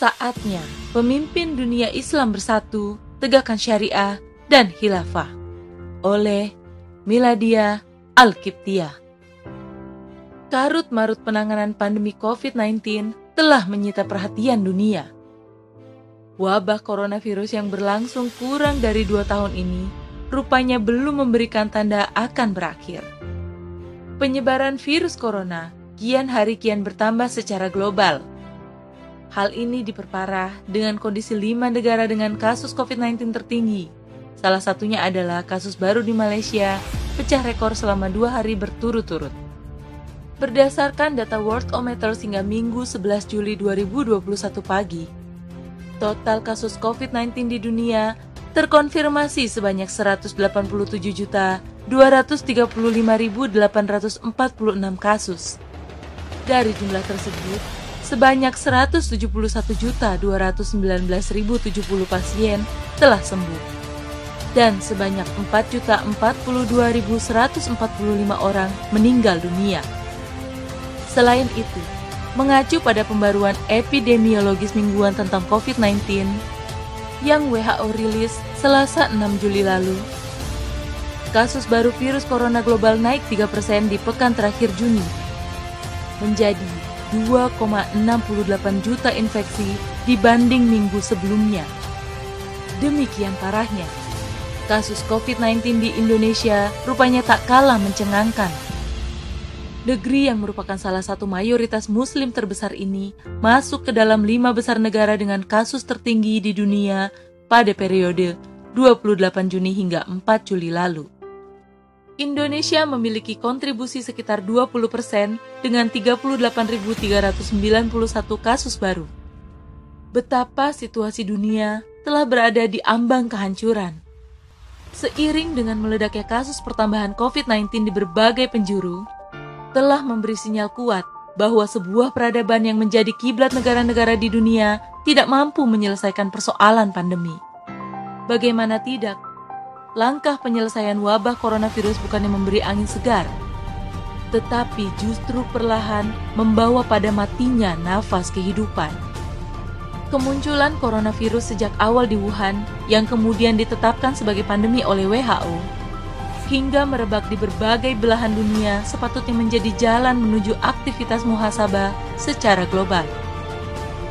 Saatnya pemimpin dunia Islam bersatu, tegakkan syariah dan khilafah. Oleh Miladia Al-Kiptiah. Karut marut penanganan pandemi COVID-19 telah menyita perhatian dunia. Wabah coronavirus yang berlangsung kurang dari dua tahun ini rupanya belum memberikan tanda akan berakhir. Penyebaran virus corona kian hari kian bertambah secara global. Hal ini diperparah dengan kondisi lima negara dengan kasus COVID-19 tertinggi. Salah satunya adalah kasus baru di Malaysia, pecah rekor selama dua hari berturut-turut. Berdasarkan data Worldometer hingga Minggu 11 Juli 2021 pagi, total kasus COVID-19 di dunia terkonfirmasi sebanyak 187.235.846 kasus. Dari jumlah tersebut, sebanyak 171.219.070 pasien telah sembuh dan sebanyak 4.042.145 orang meninggal dunia. Selain itu, mengacu pada pembaruan epidemiologis mingguan tentang COVID-19 yang WHO rilis Selasa 6 Juli lalu, kasus baru virus corona global naik 3% di pekan terakhir Juni menjadi 2,68 juta infeksi dibanding minggu sebelumnya. Demikian parahnya, kasus COVID-19 di Indonesia rupanya tak kalah mencengangkan. Negeri yang merupakan salah satu mayoritas muslim terbesar ini masuk ke dalam lima besar negara dengan kasus tertinggi di dunia pada periode 28 Juni hingga 4 Juli lalu. Indonesia memiliki kontribusi sekitar 20% dengan 38.391 kasus baru. Betapa situasi dunia telah berada di ambang kehancuran. Seiring dengan meledaknya kasus pertambahan COVID-19 di berbagai penjuru, telah memberi sinyal kuat bahwa sebuah peradaban yang menjadi kiblat negara-negara di dunia tidak mampu menyelesaikan persoalan pandemi. Bagaimana tidak, langkah penyelesaian wabah coronavirus bukannya memberi angin segar, tetapi justru perlahan membawa pada matinya nafas kehidupan. Kemunculan coronavirus sejak awal di Wuhan yang kemudian ditetapkan sebagai pandemi oleh WHO hingga merebak di berbagai belahan dunia sepatutnya menjadi jalan menuju aktivitas muhasabah secara global.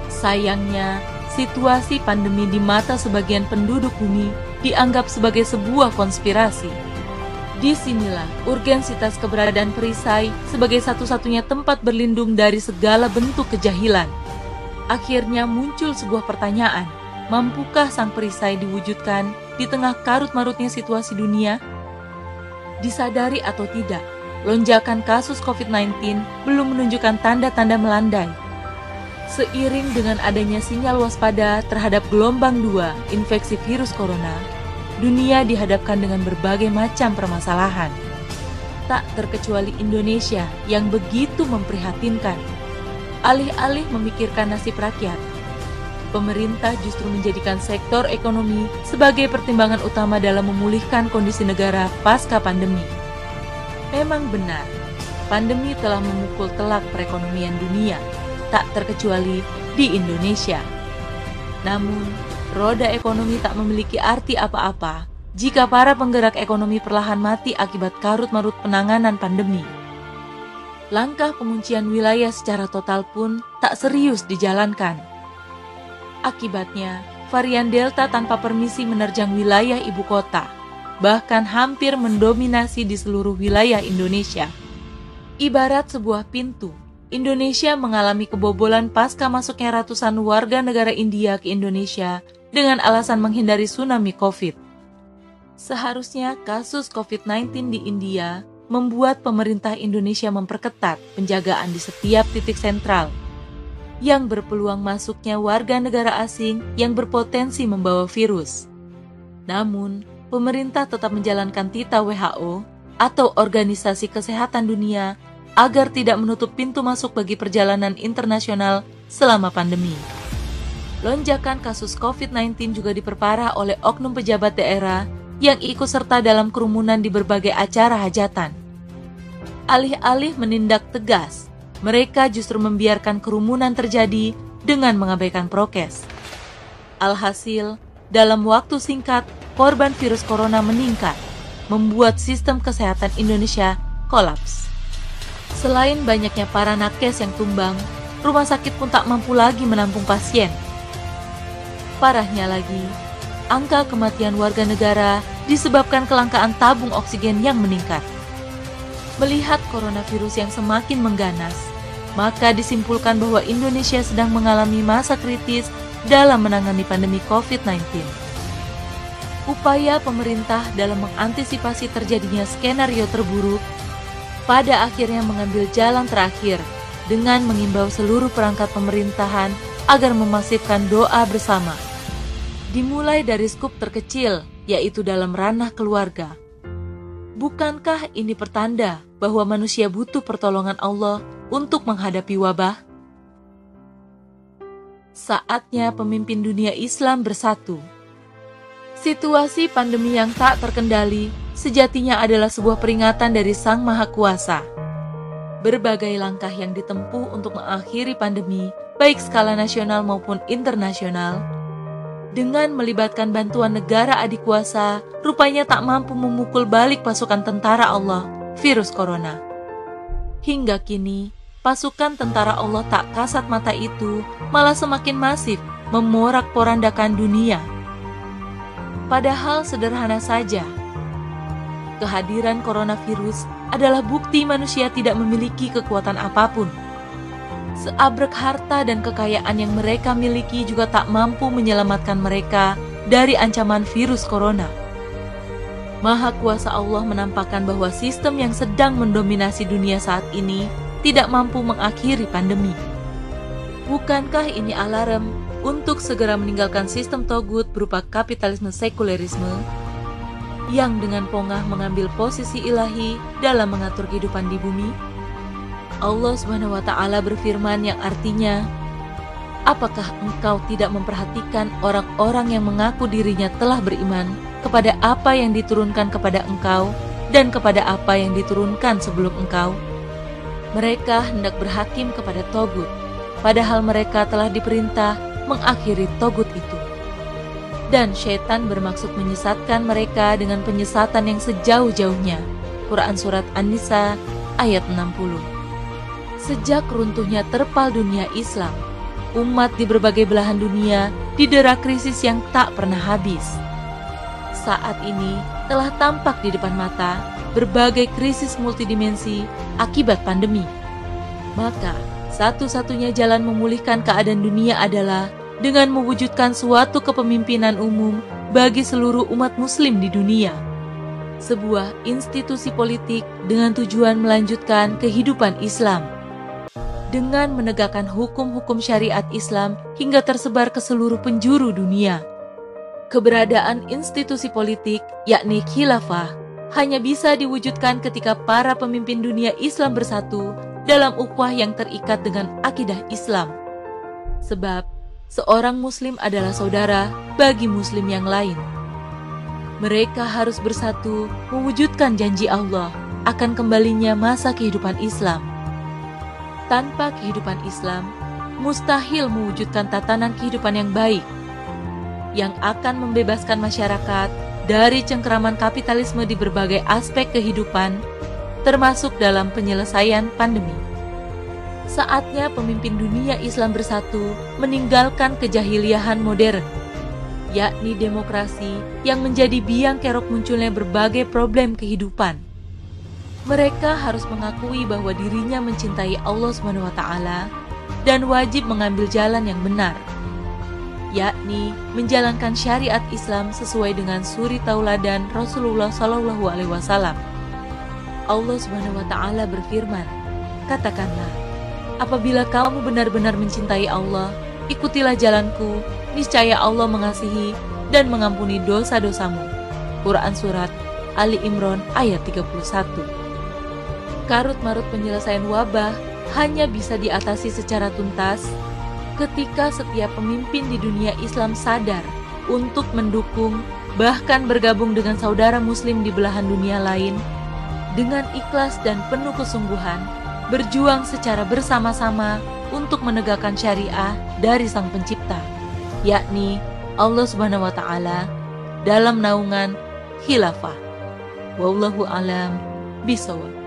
Sayangnya, situasi pandemi di mata sebagian penduduk bumi dianggap sebagai sebuah konspirasi. Di sinilah urgensitas keberadaan perisai sebagai satu-satunya tempat berlindung dari segala bentuk kejahilan. Akhirnya muncul sebuah pertanyaan, mampukah sang perisai diwujudkan di tengah karut-marutnya situasi dunia? Disadari atau tidak, lonjakan kasus COVID-19 belum menunjukkan tanda-tanda melandai Seiring dengan adanya sinyal waspada terhadap gelombang 2 infeksi virus corona, dunia dihadapkan dengan berbagai macam permasalahan. Tak terkecuali Indonesia yang begitu memprihatinkan. Alih-alih memikirkan nasib rakyat, pemerintah justru menjadikan sektor ekonomi sebagai pertimbangan utama dalam memulihkan kondisi negara pasca pandemi. Memang benar, pandemi telah memukul telak perekonomian dunia tak terkecuali di Indonesia. Namun, roda ekonomi tak memiliki arti apa-apa jika para penggerak ekonomi perlahan mati akibat karut-marut penanganan pandemi. Langkah penguncian wilayah secara total pun tak serius dijalankan. Akibatnya, varian Delta tanpa permisi menerjang wilayah ibu kota, bahkan hampir mendominasi di seluruh wilayah Indonesia. Ibarat sebuah pintu Indonesia mengalami kebobolan pasca masuknya ratusan warga negara India ke Indonesia dengan alasan menghindari tsunami COVID. Seharusnya kasus COVID-19 di India membuat pemerintah Indonesia memperketat penjagaan di setiap titik sentral yang berpeluang masuknya warga negara asing yang berpotensi membawa virus. Namun, pemerintah tetap menjalankan tita WHO atau Organisasi Kesehatan Dunia agar tidak menutup pintu masuk bagi perjalanan internasional selama pandemi. Lonjakan kasus COVID-19 juga diperparah oleh oknum pejabat daerah yang ikut serta dalam kerumunan di berbagai acara hajatan. Alih-alih menindak tegas, mereka justru membiarkan kerumunan terjadi dengan mengabaikan prokes. Alhasil, dalam waktu singkat, korban virus corona meningkat, membuat sistem kesehatan Indonesia kolaps. Selain banyaknya para nakes yang tumbang, rumah sakit pun tak mampu lagi menampung pasien. Parahnya lagi, angka kematian warga negara disebabkan kelangkaan tabung oksigen yang meningkat. Melihat coronavirus yang semakin mengganas, maka disimpulkan bahwa Indonesia sedang mengalami masa kritis dalam menangani pandemi COVID-19. Upaya pemerintah dalam mengantisipasi terjadinya skenario terburuk pada akhirnya mengambil jalan terakhir dengan mengimbau seluruh perangkat pemerintahan agar memasifkan doa bersama. Dimulai dari skup terkecil, yaitu dalam ranah keluarga. Bukankah ini pertanda bahwa manusia butuh pertolongan Allah untuk menghadapi wabah? Saatnya pemimpin dunia Islam bersatu. Situasi pandemi yang tak terkendali sejatinya adalah sebuah peringatan dari Sang Maha Kuasa. Berbagai langkah yang ditempuh untuk mengakhiri pandemi, baik skala nasional maupun internasional, dengan melibatkan bantuan negara adik kuasa, rupanya tak mampu memukul balik pasukan tentara Allah, virus corona. Hingga kini, pasukan tentara Allah tak kasat mata itu malah semakin masif memorak-porandakan dunia. Padahal sederhana saja, kehadiran coronavirus adalah bukti manusia tidak memiliki kekuatan apa pun. Seabrek harta dan kekayaan yang mereka miliki juga tak mampu menyelamatkan mereka dari ancaman virus corona. Maha Kuasa Allah menampakkan bahwa sistem yang sedang mendominasi dunia saat ini tidak mampu mengakhiri pandemi. Bukankah ini alarm untuk segera meninggalkan sistem togut berupa kapitalisme sekulerisme yang dengan pongah mengambil posisi ilahi dalam mengatur kehidupan di bumi? Allah Subhanahu wa taala berfirman yang artinya Apakah engkau tidak memperhatikan orang-orang yang mengaku dirinya telah beriman kepada apa yang diturunkan kepada engkau dan kepada apa yang diturunkan sebelum engkau? Mereka hendak berhakim kepada Togut, padahal mereka telah diperintah mengakhiri Togut itu. Dan syaitan bermaksud menyesatkan mereka dengan penyesatan yang sejauh-jauhnya. Quran Surat An-Nisa ayat 60 Sejak runtuhnya terpal dunia Islam, umat di berbagai belahan dunia didera krisis yang tak pernah habis. Saat ini telah tampak di depan mata berbagai krisis multidimensi akibat pandemi. Maka, satu-satunya jalan memulihkan keadaan dunia adalah dengan mewujudkan suatu kepemimpinan umum bagi seluruh umat Muslim di dunia. Sebuah institusi politik dengan tujuan melanjutkan kehidupan Islam dengan menegakkan hukum-hukum syariat Islam hingga tersebar ke seluruh penjuru dunia. Keberadaan institusi politik, yakni khilafah, hanya bisa diwujudkan ketika para pemimpin dunia Islam bersatu dalam ukhuwah yang terikat dengan akidah Islam. Sebab seorang muslim adalah saudara bagi muslim yang lain. Mereka harus bersatu mewujudkan janji Allah akan kembalinya masa kehidupan Islam. Tanpa kehidupan Islam, mustahil mewujudkan tatanan kehidupan yang baik yang akan membebaskan masyarakat dari cengkeraman kapitalisme di berbagai aspek kehidupan, termasuk dalam penyelesaian pandemi. Saatnya pemimpin dunia Islam bersatu meninggalkan kejahiliahan modern, yakni demokrasi yang menjadi biang kerok munculnya berbagai problem kehidupan. Mereka harus mengakui bahwa dirinya mencintai Allah SWT dan wajib mengambil jalan yang benar yakni menjalankan syariat Islam sesuai dengan suri tauladan Rasulullah Wasallam. Allah Taala berfirman, katakanlah, apabila kamu benar-benar mencintai Allah, ikutilah jalanku, niscaya Allah mengasihi dan mengampuni dosa-dosamu. Quran Surat Ali Imran ayat 31 Karut-marut penyelesaian wabah hanya bisa diatasi secara tuntas ketika setiap pemimpin di dunia Islam sadar untuk mendukung, bahkan bergabung dengan saudara Muslim di belahan dunia lain, dengan ikhlas dan penuh kesungguhan, berjuang secara bersama-sama untuk menegakkan syariah dari Sang Pencipta, yakni Allah Subhanahu wa taala dalam naungan khilafah. Wallahu alam bisawab.